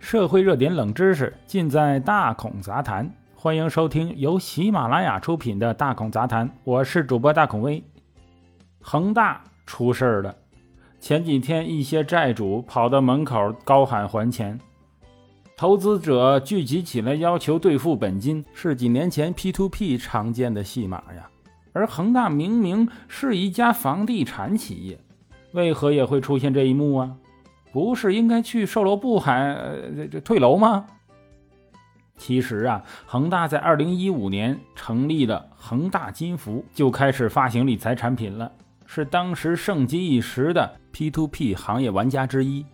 社会热点冷知识尽在大孔杂谈，欢迎收听由喜马拉雅出品的《大孔杂谈》，我是主播大孔威。恒大出事儿了，前几天一些债主跑到门口高喊还钱，投资者聚集起来要求兑付本金，是几年前 P2P 常见的戏码呀。而恒大明明是一家房地产企业，为何也会出现这一幕啊？不是应该去售楼部喊这这退楼吗？其实啊，恒大在二零一五年成立了恒大金服，就开始发行理财产品了，是当时盛极一时的 P2P 行业玩家之一。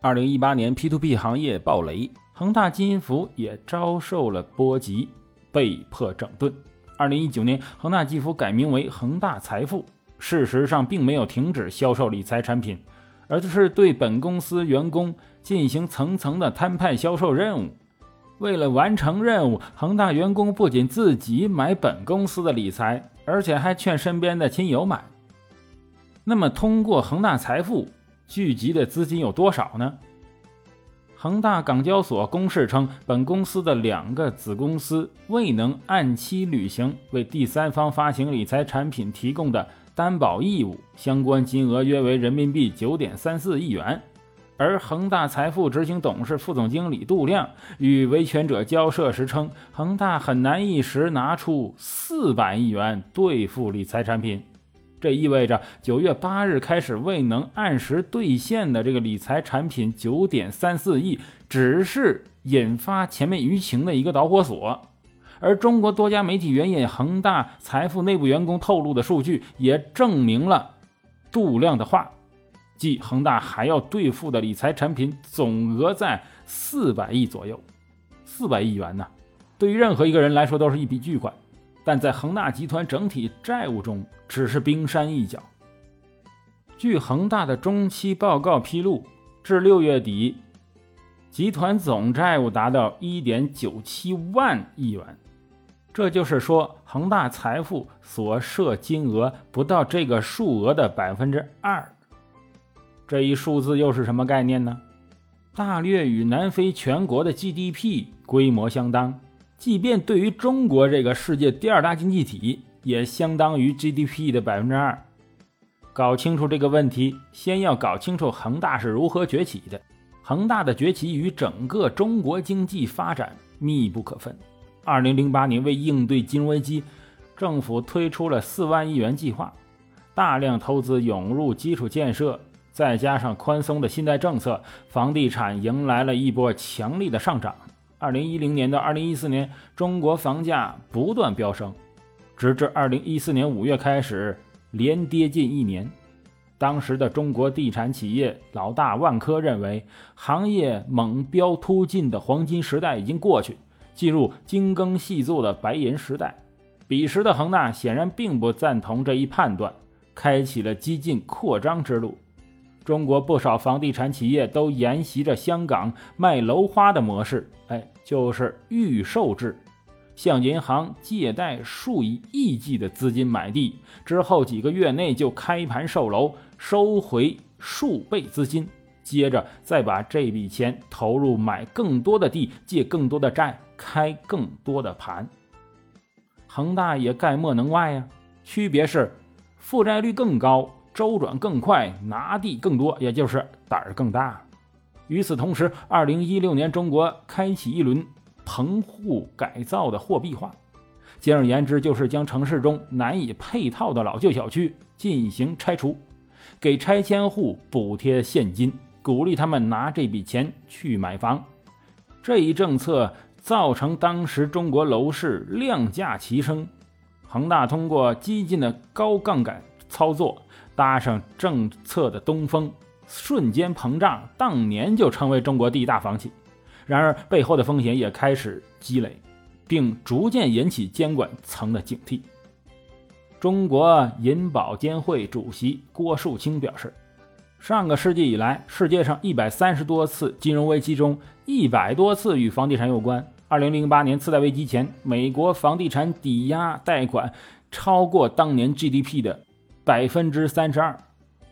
二零一八年 P2P 行业暴雷，恒大金服也遭受了波及，被迫整顿。二零一九年，恒大金服改名为恒大财富，事实上并没有停止销售理财产品。而是对本公司员工进行层层的摊派销售任务。为了完成任务，恒大员工不仅自己买本公司的理财，而且还劝身边的亲友买。那么，通过恒大财富聚集的资金有多少呢？恒大港交所公示称，本公司的两个子公司未能按期履行为第三方发行理财产品提供的。担保义务相关金额约为人民币九点三四亿元，而恒大财富执行董事、副总经理杜亮与维权者交涉时称，恒大很难一时拿出四百亿元兑付理财产品，这意味着九月八日开始未能按时兑现的这个理财产品九点三四亿，只是引发前面舆情的一个导火索。而中国多家媒体援引恒大财富内部员工透露的数据，也证明了杜亮的话，即恒大还要兑付的理财产品总额在四百亿左右。四百亿元呢，对于任何一个人来说都是一笔巨款，但在恒大集团整体债务中只是冰山一角。据恒大的中期报告披露，至六月底，集团总债务达到一点九七万亿元。这就是说，恒大财富所涉金额不到这个数额的百分之二。这一数字又是什么概念呢？大略与南非全国的 GDP 规模相当。即便对于中国这个世界第二大经济体，也相当于 GDP 的百分之二。搞清楚这个问题，先要搞清楚恒大是如何崛起的。恒大的崛起与整个中国经济发展密不可分。二零零八年，为应对金融危机，政府推出了四万亿元计划，大量投资涌入基础建设，再加上宽松的信贷政策，房地产迎来了一波强力的上涨。二零一零年到二零一四年，中国房价不断飙升，直至二零一四年五月开始连跌近一年。当时的中国地产企业老大万科认为，行业猛飙突进的黄金时代已经过去。进入精耕细作的白银时代，彼时的恒大显然并不赞同这一判断，开启了激进扩张之路。中国不少房地产企业都沿袭着香港卖楼花的模式，哎，就是预售制，向银行借贷数以亿计的资金买地，之后几个月内就开盘售楼，收回数倍资金，接着再把这笔钱投入买更多的地，借更多的债。开更多的盘，恒大也概莫能外呀。区别是负债率更高，周转更快，拿地更多，也就是胆儿更大。与此同时，二零一六年中国开启一轮棚户改造的货币化，简而言之就是将城市中难以配套的老旧小区进行拆除，给拆迁户补贴现金，鼓励他们拿这笔钱去买房。这一政策。造成当时中国楼市量价齐升，恒大通过激进的高杠杆操作，搭上政策的东风，瞬间膨胀，当年就成为中国第一大房企。然而背后的风险也开始积累，并逐渐引起监管层的警惕。中国银保监会主席郭树清表示。上个世纪以来，世界上一百三十多次金融危机中，一百多次与房地产有关。二零零八年次贷危机前，美国房地产抵押贷款超过当年 GDP 的百分之三十二。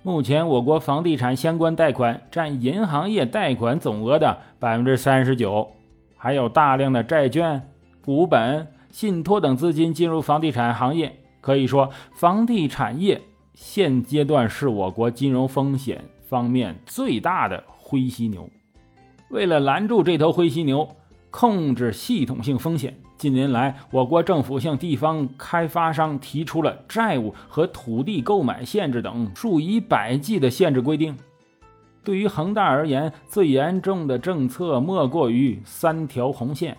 目前我国房地产相关贷款占银行业贷款总额的百分之三十九，还有大量的债券、股本、信托等资金进入房地产行业。可以说，房地产业现阶段是我国金融风险方面最大的灰犀牛。为了拦住这头灰犀牛，控制系统性风险。近年来，我国政府向地方开发商提出了债务和土地购买限制等数以百计的限制规定。对于恒大而言，最严重的政策莫过于三条红线。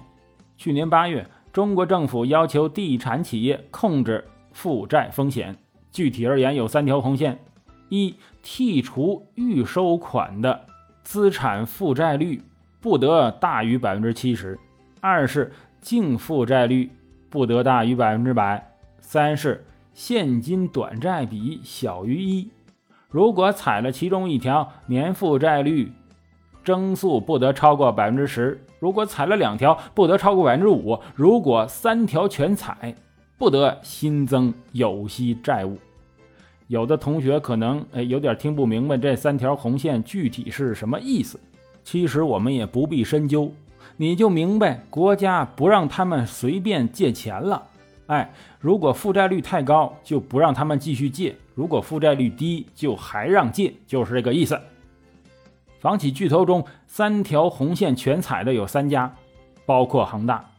去年八月，中国政府要求地产企业控制负债风险。具体而言，有三条红线：一、剔除预收款的资产负债率不得大于百分之七十；二是。净负债率不得大于百分之百。三是现金短债比小于一。如果踩了其中一条，年负债率增速不得超过百分之十。如果踩了两条，不得超过百分之五。如果三条全踩，不得新增有息债务。有的同学可能哎有点听不明白这三条红线具体是什么意思。其实我们也不必深究。你就明白，国家不让他们随便借钱了。哎，如果负债率太高，就不让他们继续借；如果负债率低，就还让借，就是这个意思。房企巨头中，三条红线全踩的有三家，包括恒大，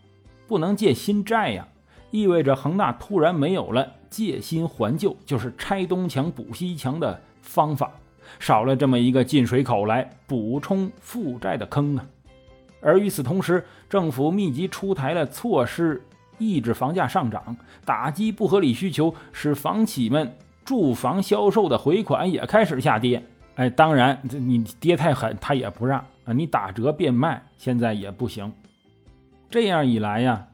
不能借新债呀，意味着恒大突然没有了借新还旧，就是拆东墙补西墙的方法，少了这么一个进水口来补充负债的坑啊。而与此同时，政府密集出台了措施，抑制房价上涨，打击不合理需求，使房企们住房销售的回款也开始下跌。哎，当然，你跌太狠，他也不让啊。你打折变卖，现在也不行。这样一来呀，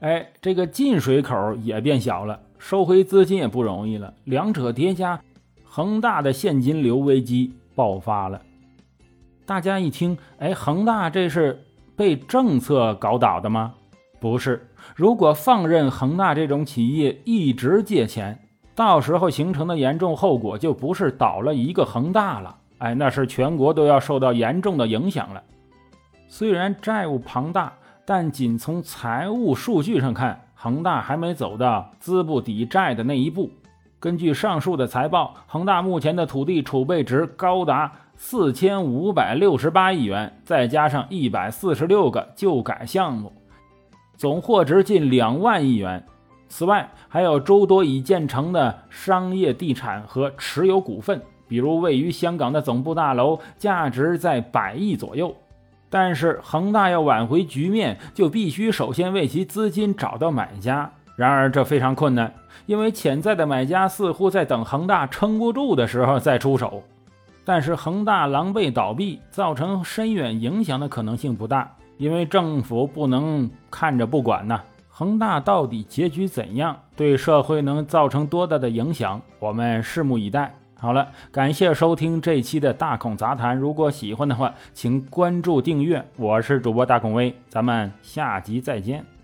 哎，这个进水口也变小了，收回资金也不容易了。两者叠加，恒大的现金流危机爆发了。大家一听，哎，恒大这是。被政策搞倒的吗？不是。如果放任恒大这种企业一直借钱，到时候形成的严重后果就不是倒了一个恒大了，哎，那是全国都要受到严重的影响了。虽然债务庞大，但仅从财务数据上看，恒大还没走到资不抵债的那一步。根据上述的财报，恒大目前的土地储备值高达。四千五百六十八亿元，再加上一百四十六个旧改项目，总货值近两万亿元。此外，还有诸多已建成的商业地产和持有股份，比如位于香港的总部大楼，价值在百亿左右。但是，恒大要挽回局面，就必须首先为其资金找到买家。然而，这非常困难，因为潜在的买家似乎在等恒大撑不住的时候再出手。但是恒大狼狈倒闭，造成深远影响的可能性不大，因为政府不能看着不管呐。恒大到底结局怎样，对社会能造成多大的影响，我们拭目以待。好了，感谢收听这期的大孔杂谈，如果喜欢的话，请关注订阅。我是主播大孔威，咱们下集再见。